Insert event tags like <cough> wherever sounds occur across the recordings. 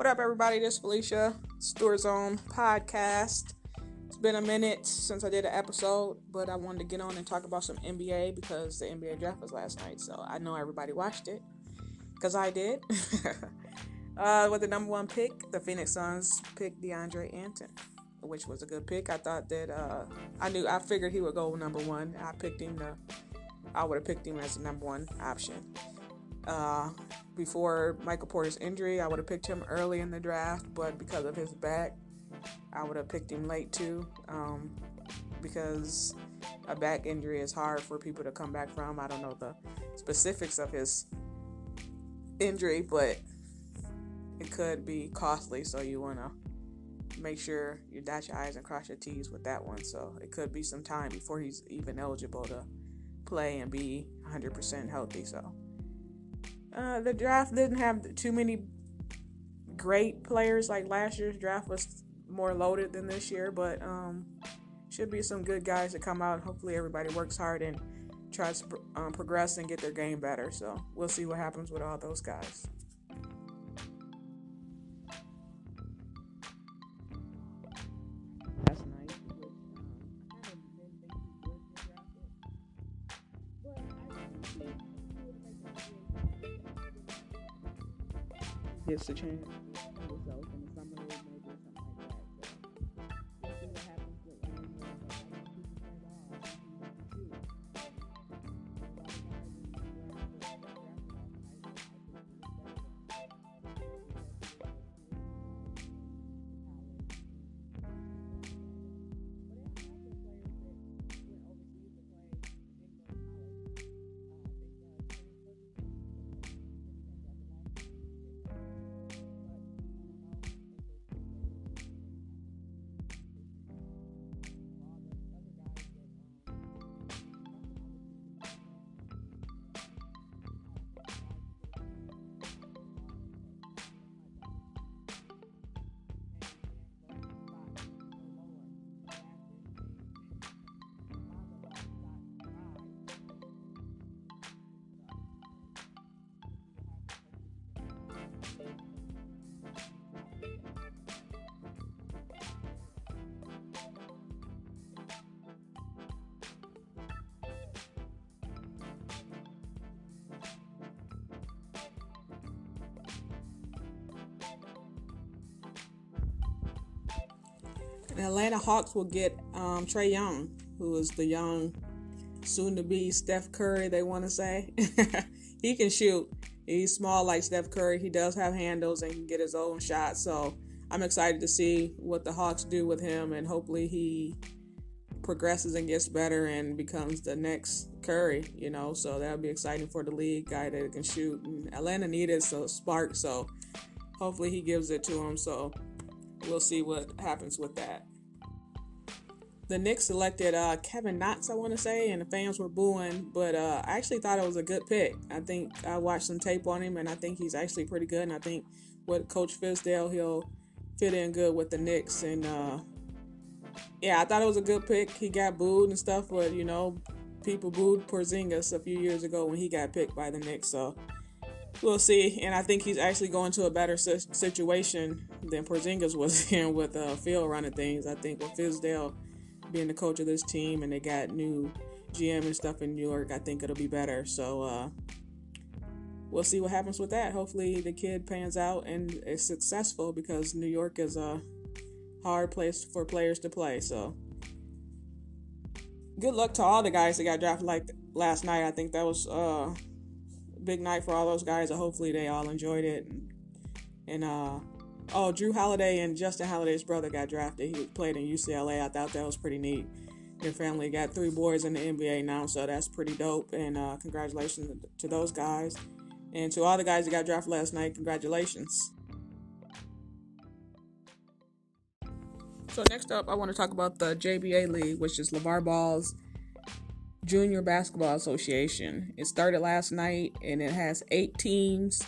What up, everybody? This is Felicia, Stewart Zone Podcast. It's been a minute since I did an episode, but I wanted to get on and talk about some NBA because the NBA draft was last night. So I know everybody watched it because I did. <laughs> uh, with the number one pick, the Phoenix Suns picked DeAndre Ayton, which was a good pick. I thought that uh, I knew I figured he would go number one. I picked him to. I would have picked him as the number one option. Uh, before Michael Porter's injury, I would have picked him early in the draft, but because of his back, I would have picked him late too. Um, because a back injury is hard for people to come back from. I don't know the specifics of his injury, but it could be costly, so you want to make sure you dot your I's and cross your T's with that one. So it could be some time before he's even eligible to play and be 100% healthy. So uh, the draft didn't have too many great players like last year's draft was more loaded than this year, but um, should be some good guys that come out. Hopefully, everybody works hard and tries to um, progress and get their game better. So we'll see what happens with all those guys. Gets a chance. The Atlanta Hawks will get um, Trae Young, who is the young, soon to be Steph Curry, they want to say. <laughs> he can shoot. He's small like Steph Curry. He does have handles and can get his own shot. So I'm excited to see what the Hawks do with him, and hopefully he progresses and gets better and becomes the next Curry. You know, so that'll be exciting for the league guy that can shoot. And Atlanta needed a spark, so hopefully he gives it to him. So we'll see what happens with that. The Knicks selected uh, Kevin Knox, I want to say, and the fans were booing, but uh, I actually thought it was a good pick. I think I watched some tape on him, and I think he's actually pretty good. And I think with Coach Fizdale, he'll fit in good with the Knicks. And uh, yeah, I thought it was a good pick. He got booed and stuff, but you know, people booed Porzingis a few years ago when he got picked by the Knicks. So we'll see. And I think he's actually going to a better situation than Porzingis was <laughs> in with uh, Phil running things. I think with Fizdale being the coach of this team and they got new GM and stuff in New York, I think it'll be better. So uh, we'll see what happens with that. Hopefully the kid pans out and is successful because New York is a hard place for players to play. So good luck to all the guys that got drafted like last night. I think that was a big night for all those guys. hopefully they all enjoyed it. And, and uh, oh, Jrue Holiday and Justin Holiday's brother got drafted. He played in UCLA. I thought that was pretty neat. Your family got three boys in the NBA now, so that's pretty dope. And uh, congratulations to those guys. And to all the guys that got drafted last night, congratulations. So next up, I want to talk about the JBA League, which is LaVar Ball's Junior Basketball Association. It started last night and it has eight teams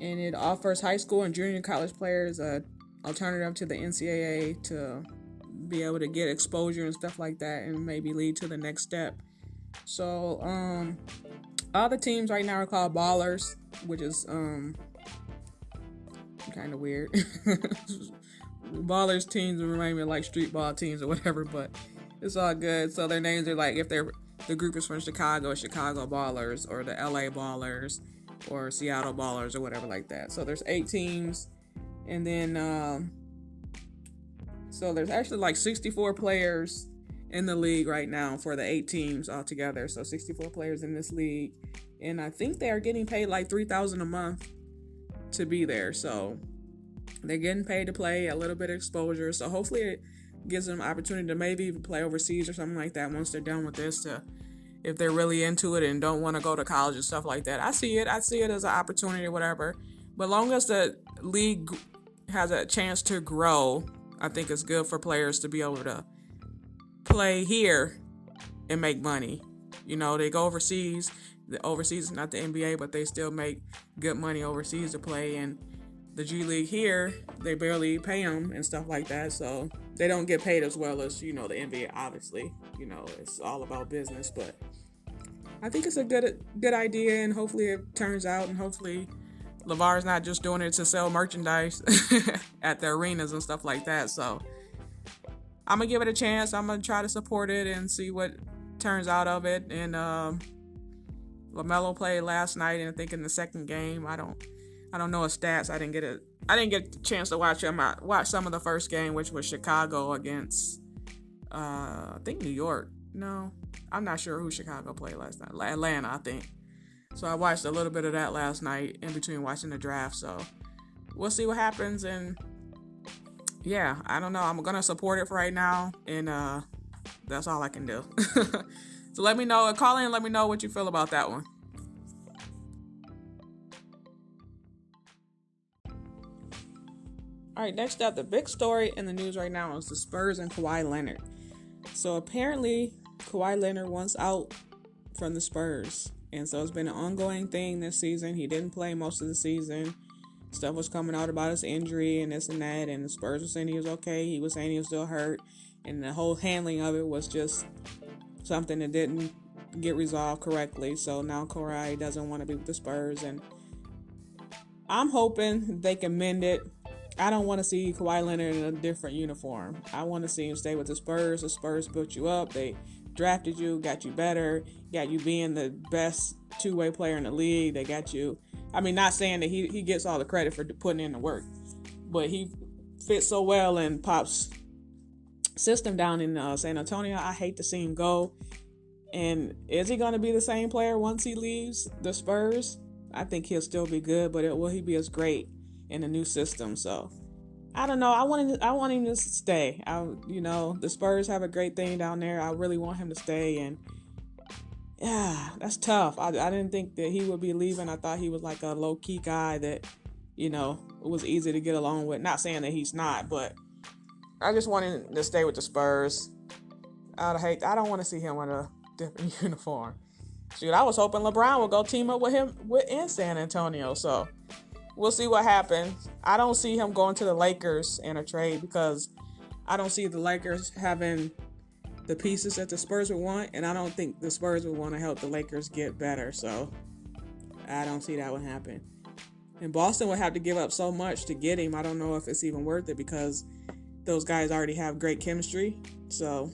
and it offers high school and junior college players a alternative to the NCAA to be able to get exposure and stuff like that and maybe lead to the next step. So, um, all the teams right now are called ballers, which is um kind of weird. <laughs> Ballers teams remind me like street ball teams or whatever, but it's all good. So their names are like if they're the group is from Chicago, Chicago Ballers, or the LA Ballers, or Seattle Ballers, or whatever like that. So there's eight teams, and then um, so there's actually like 64 players in the league right now for the eight teams altogether. So 64 players in this league, and I think they are getting paid like 3,000 a month to be there. So they're getting paid to play a little bit of exposure. So hopefully it gives them opportunity to maybe even play overseas or something like that once they're done with this to if they're really into it and don't want to go to college and stuff like that. I see it. I see it as an opportunity or whatever. But long as the league has a chance to grow, I think it's good for players to be able to play here and make money. You know, they go overseas. The overseas is not the NBA, but they still make good money overseas to play. And the G League here, they barely pay them and stuff like that. So they don't get paid as well as, you know, the NBA, obviously. You know, it's all about business. But I think it's a good good idea, and hopefully it turns out, and hopefully LaVar's not just doing it to sell merchandise <laughs> at the arenas and stuff like that. So I'm gonna give it a chance. I'm gonna try to support it and see what turns out of it. And um, Lamelo played last night, and I think in the second game, I don't, I don't know his stats. I didn't get it. I didn't get a chance to watch him. I watched some of the first game, which was Chicago against, uh, I think New York. No, I'm not sure who Chicago played last night. Atlanta, I think. So I watched a little bit of that last night in between watching the draft. So we'll see what happens. And yeah, I don't know. I'm gonna support it for right now, and uh, that's all I can do. <laughs> so let me know. Call in let me know what you feel about that one. All right, next up, the big story in the news right now is the Spurs and Kawhi Leonard. So apparently, Kawhi Leonard wants out from the Spurs. And so it's been an ongoing thing this season. He didn't play most of the season. Stuff was coming out about his injury and this and that. And the Spurs were saying he was okay. He was saying he was still hurt. And the whole handling of it was just something that didn't get resolved correctly. So now Kawhi doesn't want to be with the Spurs. And I'm hoping they can mend it I don't want to see Kawhi Leonard in a different uniform. I want to see him stay with the Spurs. The Spurs built you up. They drafted you, got you better, got you being the best two way player in the league. They got you. I mean, not saying that he, he gets all the credit for putting in the work, but he fits so well in Pop's system down in uh, San Antonio. I hate to see him go. And is he going to be the same player once he leaves the Spurs? I think he'll still be good, but it, will he be as great? in a new system. So I don't know. I want I want him to stay. I you know the Spurs have a great thing down there. I really want him to stay and. Yeah, that's tough. I, I didn't think that he would be leaving. I thought he was like a low key guy that, you know, was easy to get along with. Not saying that he's not, but I just wanted to stay with the Spurs. I'd hate. I don't want to see him in a different <laughs> uniform. Shoot, I was hoping LeBron would go team up with him with in San Antonio. So we'll see what happens. I don't see him going to the Lakers in a trade because I don't see the Lakers having the pieces that the Spurs would want, and I don't think the Spurs would want to help the Lakers get better. So I don't see that would happen. And Boston would have to give up so much to get him. I don't know if it's even worth it because those guys already have great chemistry. So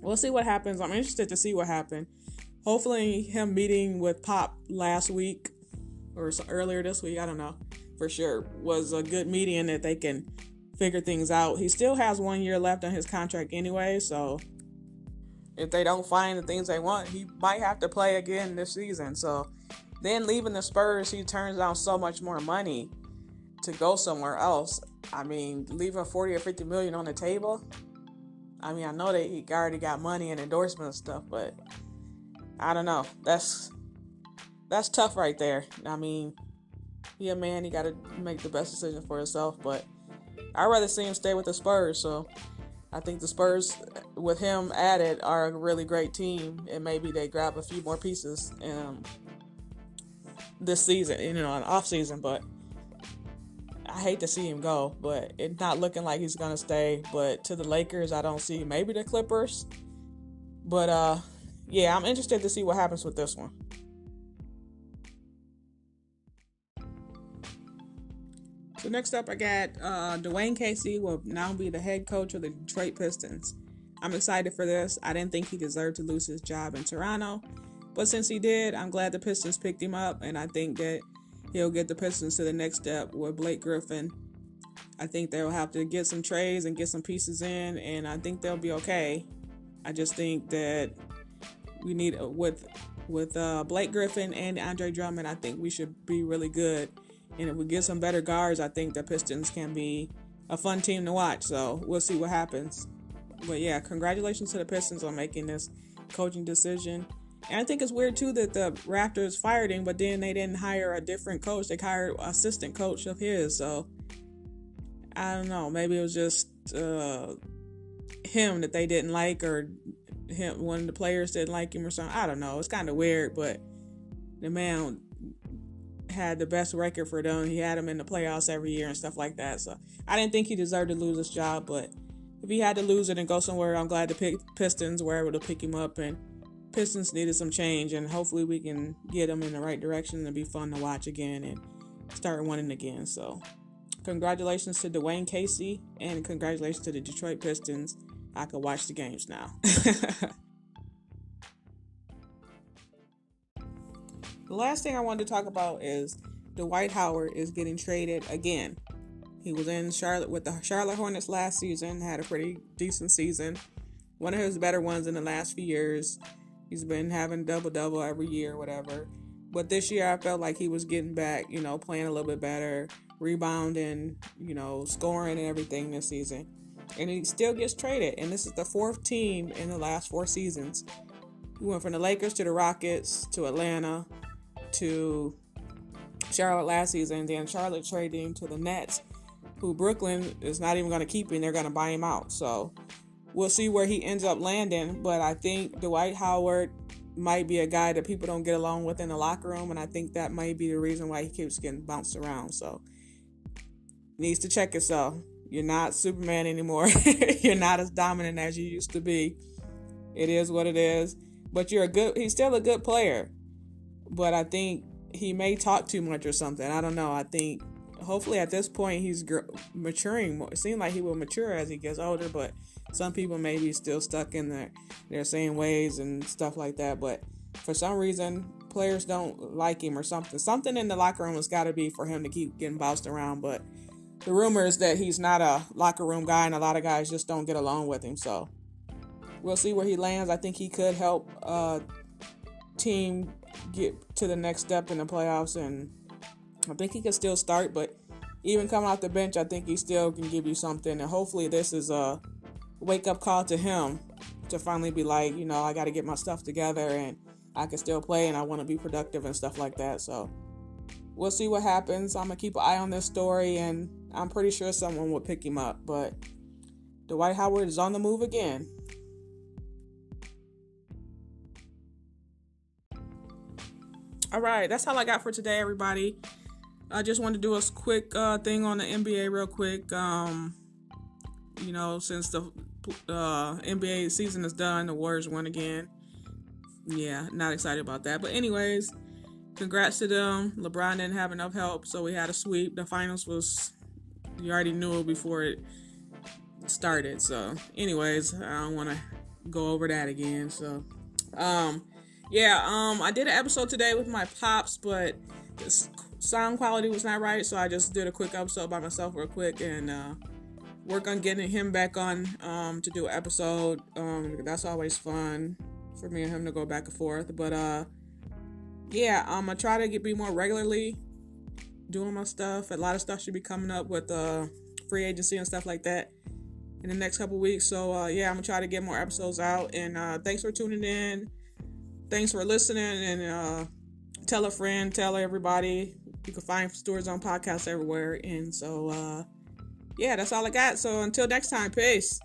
we'll see what happens. I'm interested to see what happened. Hopefully, him meeting with Pop last week or earlier this week, I don't know for sure, was a good meeting that they can figure things out. He still has one year left on his contract anyway, so if they don't find the things they want, he might have to play again this season. So then leaving the Spurs, he turns down so much more money to go somewhere else. I mean, leaving 40 or 50 million on the table. I mean, I know that he already got money and endorsement and stuff, but I don't know. That's that's tough right there. I mean, yeah, man, he got to make the best decision for himself. But I'd rather see him stay with the Spurs. So I think the Spurs, with him added, are a really great team, and maybe they grab a few more pieces um, this season, you know, an off season. But I hate to see him go, but it's not looking like he's gonna stay. But to the Lakers, I don't see maybe the Clippers. But uh, yeah, I'm interested to see what happens with this one. Next up, I got uh, Dwane Casey will now be the head coach of the Detroit Pistons. I'm excited for this. I didn't think he deserved to lose his job in Toronto, but since he did, I'm glad the Pistons picked him up, and I think that he'll get the Pistons to the next step with Blake Griffin. I think they'll have to get some trades and get some pieces in, and I think they'll be okay. I just think that we need with with uh, Blake Griffin and Andre Drummond. I think we should be really good and if we get some better guards, I think the Pistons can be a fun team to watch. So we'll see what happens. But yeah, congratulations to the Pistons on making this coaching decision. And I think it's weird too that the Raptors fired him, but then they didn't hire a different coach. They hired assistant coach of his. So I don't know. Maybe it was just uh, him that they didn't like, or him one of the players didn't like him, or something. I don't know. It's kind of weird, but the man had the best record for them. He had them in the playoffs every year and stuff like that. So I didn't think he deserved to lose his job, but if he had to lose it and go somewhere, I'm glad the Pistons were able to pick him up. And Pistons needed some change, and hopefully we can get them in the right direction and be fun to watch again and start winning again. So congratulations to Dwane Casey and congratulations to the Detroit Pistons. I can watch the games now. <laughs> The last thing I wanted to talk about is Dwight Howard is getting traded again. He was in Charlotte with the Charlotte Hornets last season, had a pretty decent season. One of his better ones in the last few years. He's been having double double every year, whatever. But this year I felt like he was getting back, you know, playing a little bit better, rebounding, you know, scoring and everything this season. And he still gets traded. And this is the fourth team in the last four seasons. He went from the Lakers to the Rockets to Atlanta to Charlotte last season. Then Charlotte him to the Nets, who Brooklyn is not even going to keep him. They're going to buy him out. So we'll see where he ends up landing. But I think Dwight Howard might be a guy that people don't get along with in the locker room. And I think that might be the reason why he keeps getting bounced around. So needs to check himself. You're not Superman anymore. <laughs> you're not as dominant as you used to be. It is what it is. But you're a good he's still a good player but I think he may talk too much or something. I don't know. I think hopefully at this point he's gr- maturing more. It seems like he will mature as he gets older, but some people may be still stuck in their their same ways and stuff like that. But for some reason, players don't like him or something. Something in the locker room has got to be for him to keep getting bounced around. But the rumor is that he's not a locker room guy, and a lot of guys just don't get along with him. So we'll see where he lands. I think he could help uh, team get to the next step in the playoffs, and I think he can still start. But even coming off the bench, I think he still can give you something. And hopefully, this is a wake up call to him to finally be like, you know, I got to get my stuff together, and I can still play, and I want to be productive and stuff like that. So we'll see what happens. I'm gonna keep an eye on this story, and I'm pretty sure someone will pick him up. But Dwight Howard is on the move again. All right, that's all I got for today, everybody. I just wanted to do a quick uh, thing on the NBA, real quick. Um, you know, since the uh, NBA season is done, the Warriors won again. Yeah, not excited about that. But anyways, congrats to them. LeBron didn't have enough help, so we had a sweep. The finals was you already knew it before it started. So, anyways, I don't want to go over that again. So, um, yeah, um, I did an episode today with my pops, but the sound quality was not right, so I just did a quick episode by myself, real quick, and uh, work on getting him back on um, to do an episode. Um, that's always fun for me and him to go back and forth. But uh, yeah, I'm gonna try to get be more regularly doing my stuff. A lot of stuff should be coming up with uh, free agency and stuff like that in the next couple weeks. So uh, yeah, I'm gonna try to get more episodes out. And uh, thanks for tuning in thanks for listening and uh, tell a friend, tell everybody. You can find stories on podcasts everywhere. And so, uh, yeah, that's all I got. So until next time, peace.